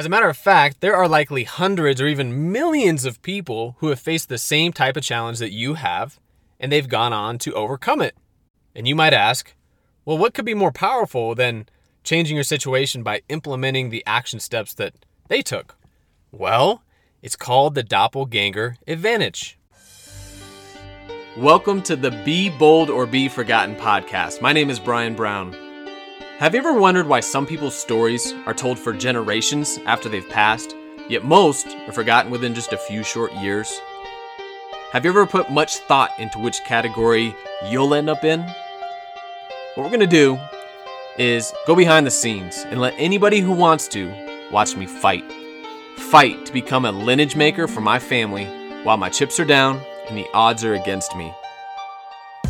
As a matter of fact, there are likely hundreds or even millions of people who have faced the same type of challenge that you have, and they've gone on to overcome it. And you might ask, well, what could be more powerful than changing your situation by implementing the action steps that they took? Well, it's called the doppelganger advantage. Welcome to the Be Bold or Be Forgotten podcast. My name is Brian Brown. Have you ever wondered why some people's stories are told for generations after they've passed, yet most are forgotten within just a few short years? Have you ever put much thought into which category you'll end up in? What we're going to do is go behind the scenes and let anybody who wants to watch me fight. Fight to become a lineage maker for my family while my chips are down and the odds are against me.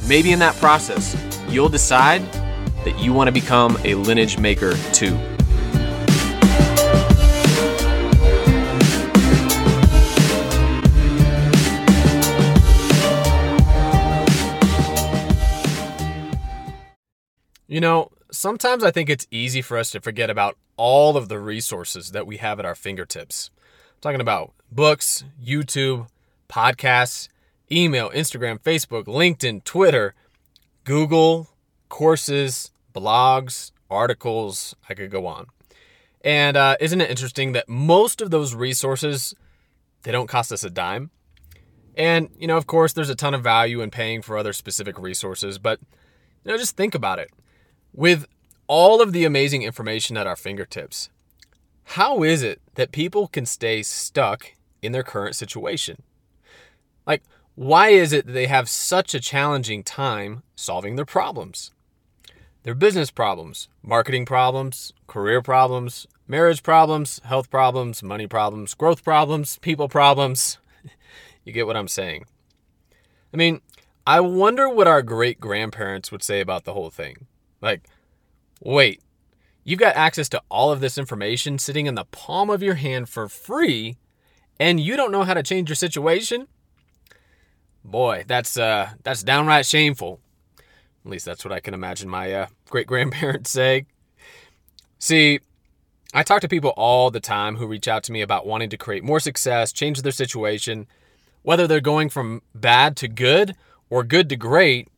Maybe in that process, you'll decide that you want to become a lineage maker too. You know, sometimes I think it's easy for us to forget about all of the resources that we have at our fingertips. I'm talking about books, YouTube, podcasts, email, Instagram, Facebook, LinkedIn, Twitter, Google, courses, blogs, articles. I could go on. And uh, isn't it interesting that most of those resources they don't cost us a dime? And you know, of course, there's a ton of value in paying for other specific resources, but you know, just think about it. With all of the amazing information at our fingertips, how is it that people can stay stuck in their current situation? Like, why is it that they have such a challenging time solving their problems? Their business problems, marketing problems, career problems, marriage problems, health problems, money problems, growth problems, people problems. you get what I'm saying. I mean, I wonder what our great grandparents would say about the whole thing. Like, wait, you've got access to all of this information sitting in the palm of your hand for free, and you don't know how to change your situation? Boy, that's uh that's downright shameful. At least that's what I can imagine my uh, great grandparents say. See, I talk to people all the time who reach out to me about wanting to create more success, change their situation, whether they're going from bad to good or good to great.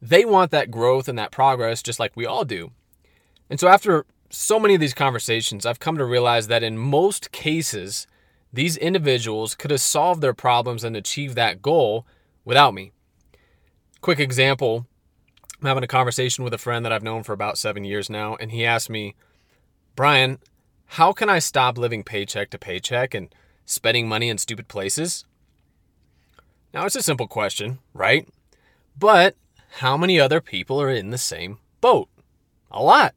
They want that growth and that progress just like we all do. And so, after so many of these conversations, I've come to realize that in most cases, these individuals could have solved their problems and achieved that goal without me. Quick example I'm having a conversation with a friend that I've known for about seven years now, and he asked me, Brian, how can I stop living paycheck to paycheck and spending money in stupid places? Now, it's a simple question, right? But how many other people are in the same boat? A lot.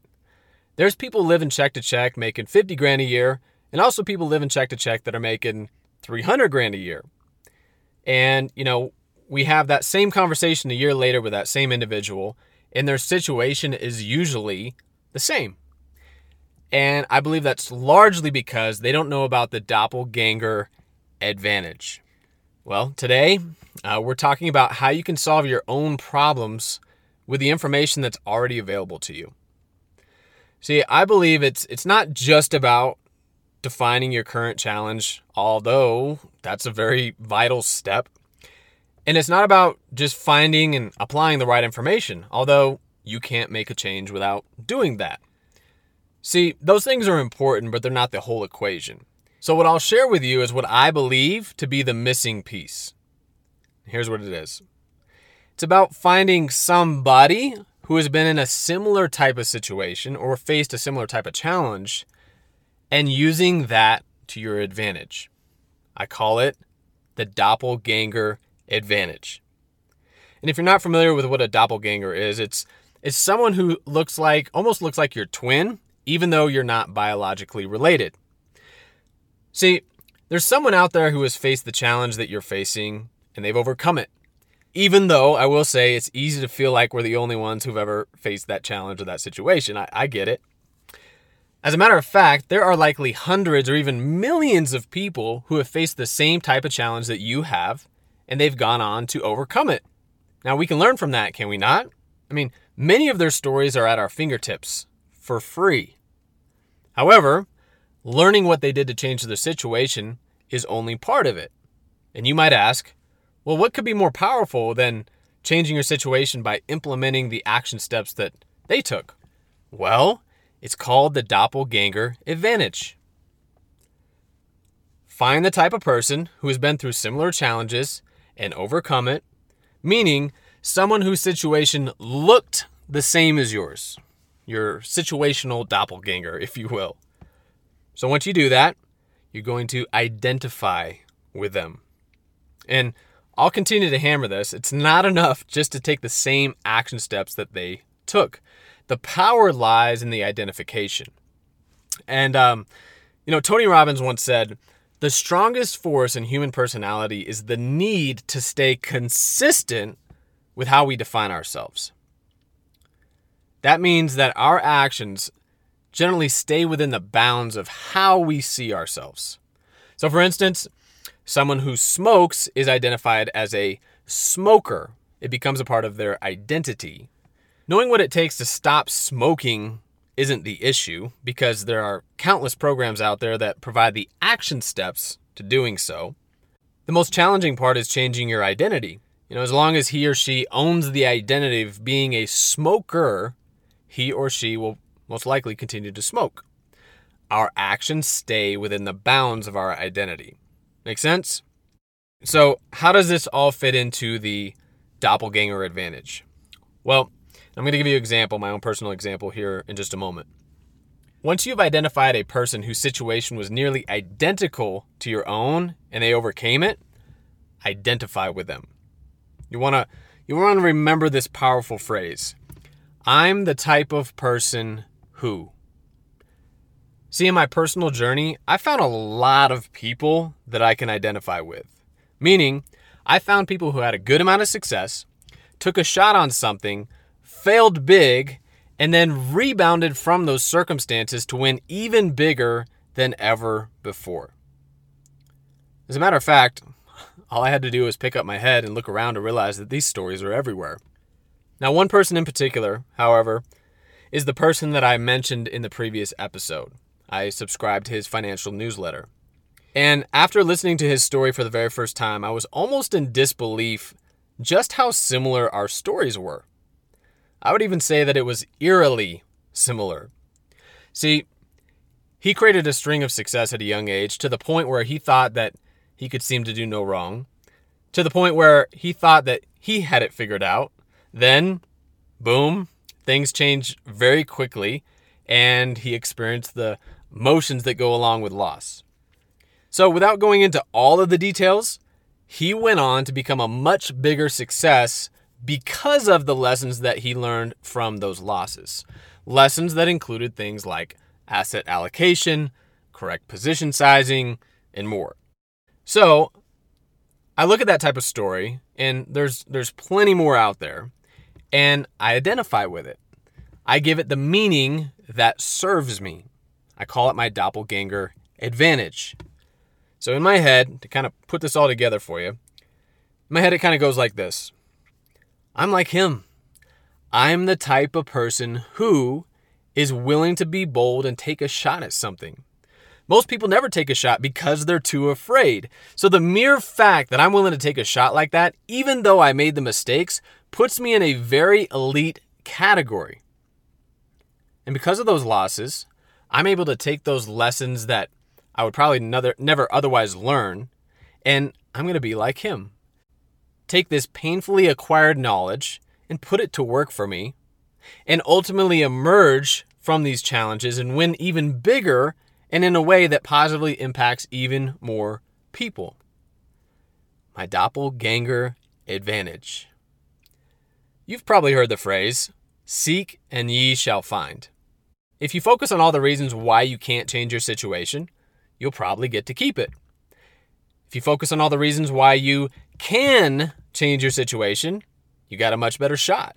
There's people living check to check making 50 grand a year, and also people living check to check that are making 300 grand a year. And, you know, we have that same conversation a year later with that same individual, and their situation is usually the same. And I believe that's largely because they don't know about the doppelganger advantage. Well, today uh, we're talking about how you can solve your own problems with the information that's already available to you. See, I believe it's it's not just about defining your current challenge, although that's a very vital step. And it's not about just finding and applying the right information, although you can't make a change without doing that. See, those things are important, but they're not the whole equation. So, what I'll share with you is what I believe to be the missing piece. Here's what it is it's about finding somebody who has been in a similar type of situation or faced a similar type of challenge and using that to your advantage. I call it the doppelganger advantage. And if you're not familiar with what a doppelganger is, it's it's someone who looks like almost looks like your twin, even though you're not biologically related. See, there's someone out there who has faced the challenge that you're facing and they've overcome it. Even though I will say it's easy to feel like we're the only ones who've ever faced that challenge or that situation. I, I get it. As a matter of fact, there are likely hundreds or even millions of people who have faced the same type of challenge that you have and they've gone on to overcome it. Now, we can learn from that, can we not? I mean, many of their stories are at our fingertips for free. However, learning what they did to change their situation is only part of it. And you might ask, well, what could be more powerful than changing your situation by implementing the action steps that they took? Well, it's called the doppelganger advantage. Find the type of person who has been through similar challenges and overcome it, meaning someone whose situation looked the same as yours, your situational doppelganger, if you will. So once you do that, you're going to identify with them. And I'll continue to hammer this. It's not enough just to take the same action steps that they took. The power lies in the identification. And, um, you know, Tony Robbins once said, the strongest force in human personality is the need to stay consistent with how we define ourselves. That means that our actions generally stay within the bounds of how we see ourselves. So, for instance, someone who smokes is identified as a smoker, it becomes a part of their identity. Knowing what it takes to stop smoking isn't the issue because there are countless programs out there that provide the action steps to doing so. The most challenging part is changing your identity. You know, as long as he or she owns the identity of being a smoker, he or she will most likely continue to smoke. Our actions stay within the bounds of our identity. Make sense? So, how does this all fit into the doppelganger advantage? Well, I'm going to give you an example, my own personal example here in just a moment. Once you've identified a person whose situation was nearly identical to your own and they overcame it, identify with them. You want to you want to remember this powerful phrase. I'm the type of person who. See, in my personal journey, I found a lot of people that I can identify with. Meaning, I found people who had a good amount of success, took a shot on something, failed big, and then rebounded from those circumstances to win even bigger than ever before. As a matter of fact, all I had to do was pick up my head and look around to realize that these stories are everywhere. Now, one person in particular, however, is the person that I mentioned in the previous episode. I subscribed to his financial newsletter. And after listening to his story for the very first time, I was almost in disbelief just how similar our stories were. I would even say that it was eerily similar. See, he created a string of success at a young age to the point where he thought that he could seem to do no wrong, to the point where he thought that he had it figured out. Then, boom, things changed very quickly, and he experienced the motions that go along with loss. So, without going into all of the details, he went on to become a much bigger success because of the lessons that he learned from those losses. Lessons that included things like asset allocation, correct position sizing, and more. So, I look at that type of story and there's there's plenty more out there and I identify with it. I give it the meaning that serves me. I call it my doppelganger advantage. So in my head, to kind of put this all together for you, in my head it kind of goes like this. I'm like him. I'm the type of person who is willing to be bold and take a shot at something. Most people never take a shot because they're too afraid. So the mere fact that I'm willing to take a shot like that, even though I made the mistakes, puts me in a very elite category. And because of those losses, I'm able to take those lessons that I would probably never, otherwise learn, and I'm going to be like him take this painfully acquired knowledge and put it to work for me, and ultimately emerge from these challenges and win even bigger and in a way that positively impacts even more people. My doppelganger advantage. You've probably heard the phrase, seek and ye shall find. If you focus on all the reasons why you can't change your situation, you'll probably get to keep it. If you focus on all the reasons why you can change your situation, you got a much better shot.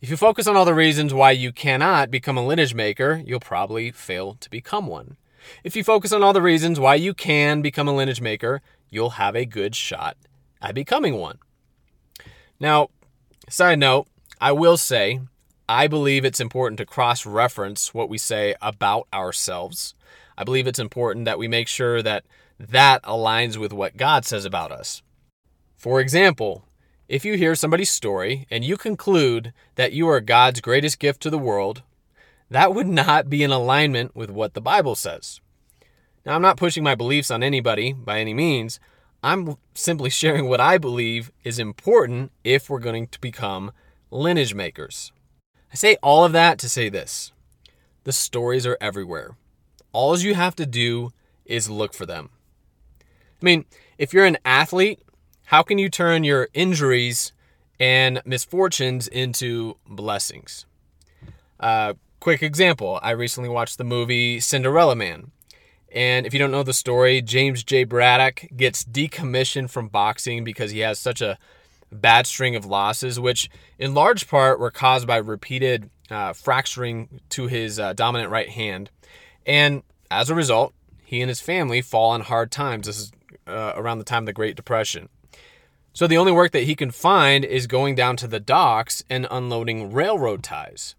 If you focus on all the reasons why you cannot become a lineage maker, you'll probably fail to become one. If you focus on all the reasons why you can become a lineage maker, you'll have a good shot at becoming one. Now, side note, I will say, I believe it's important to cross reference what we say about ourselves. I believe it's important that we make sure that that aligns with what God says about us. For example, if you hear somebody's story and you conclude that you are God's greatest gift to the world, that would not be in alignment with what the Bible says. Now, I'm not pushing my beliefs on anybody by any means. I'm simply sharing what I believe is important if we're going to become lineage makers. I say all of that to say this the stories are everywhere. All you have to do is look for them. I mean, if you're an athlete, how can you turn your injuries and misfortunes into blessings? Uh, quick example I recently watched the movie Cinderella Man. And if you don't know the story, James J. Braddock gets decommissioned from boxing because he has such a bad string of losses, which in large part were caused by repeated uh, fracturing to his uh, dominant right hand. And as a result, he and his family fall on hard times. This is uh, around the time of the Great Depression. So the only work that he can find is going down to the docks and unloading railroad ties.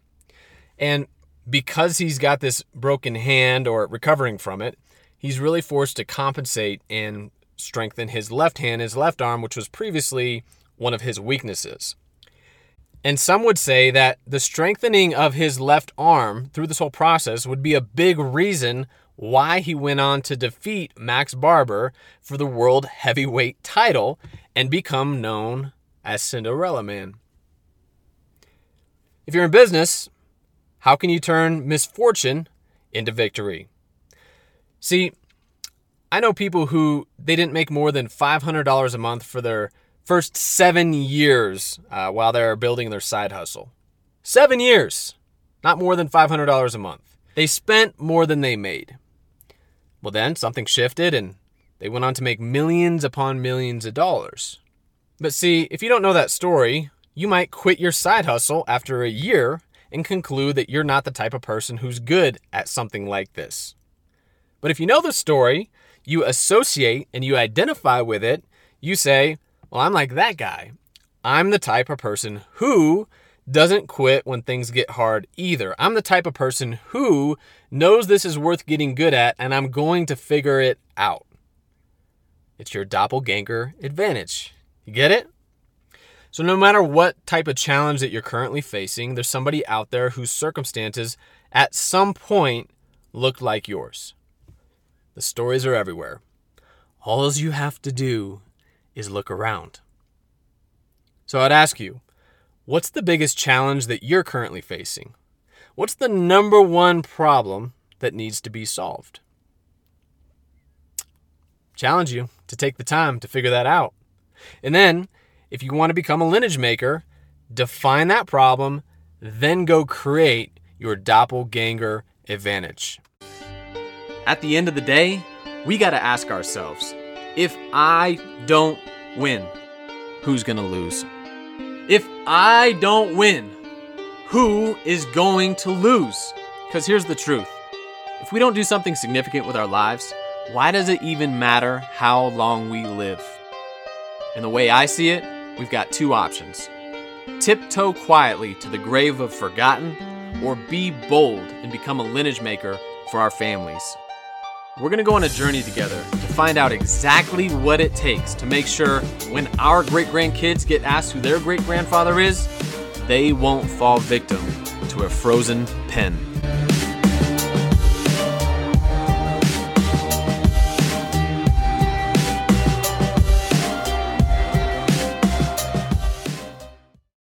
And because he's got this broken hand or recovering from it, he's really forced to compensate and strengthen his left hand, his left arm, which was previously one of his weaknesses. And some would say that the strengthening of his left arm through this whole process would be a big reason why he went on to defeat Max Barber for the world heavyweight title and become known as Cinderella Man. If you're in business, how can you turn misfortune into victory? See, I know people who they didn't make more than $500 a month for their first seven years uh, while they're building their side hustle. Seven years, not more than $500 a month. They spent more than they made. Well, then something shifted and they went on to make millions upon millions of dollars. But see, if you don't know that story, you might quit your side hustle after a year and conclude that you're not the type of person who's good at something like this. But if you know the story, you associate and you identify with it, you say, Well, I'm like that guy. I'm the type of person who doesn't quit when things get hard either. I'm the type of person who knows this is worth getting good at and I'm going to figure it out. It's your doppelganger advantage. You get it? So, no matter what type of challenge that you're currently facing, there's somebody out there whose circumstances at some point looked like yours. The stories are everywhere. All you have to do is look around. So, I'd ask you, What's the biggest challenge that you're currently facing? What's the number one problem that needs to be solved? Challenge you to take the time to figure that out. And then, if you want to become a lineage maker, define that problem, then go create your doppelganger advantage. At the end of the day, we got to ask ourselves if I don't win, who's going to lose? If I don't win, who is going to lose? Because here's the truth if we don't do something significant with our lives, why does it even matter how long we live? And the way I see it, we've got two options tiptoe quietly to the grave of forgotten, or be bold and become a lineage maker for our families. We're going to go on a journey together to find out exactly what it takes to make sure when our great grandkids get asked who their great grandfather is, they won't fall victim to a frozen pen.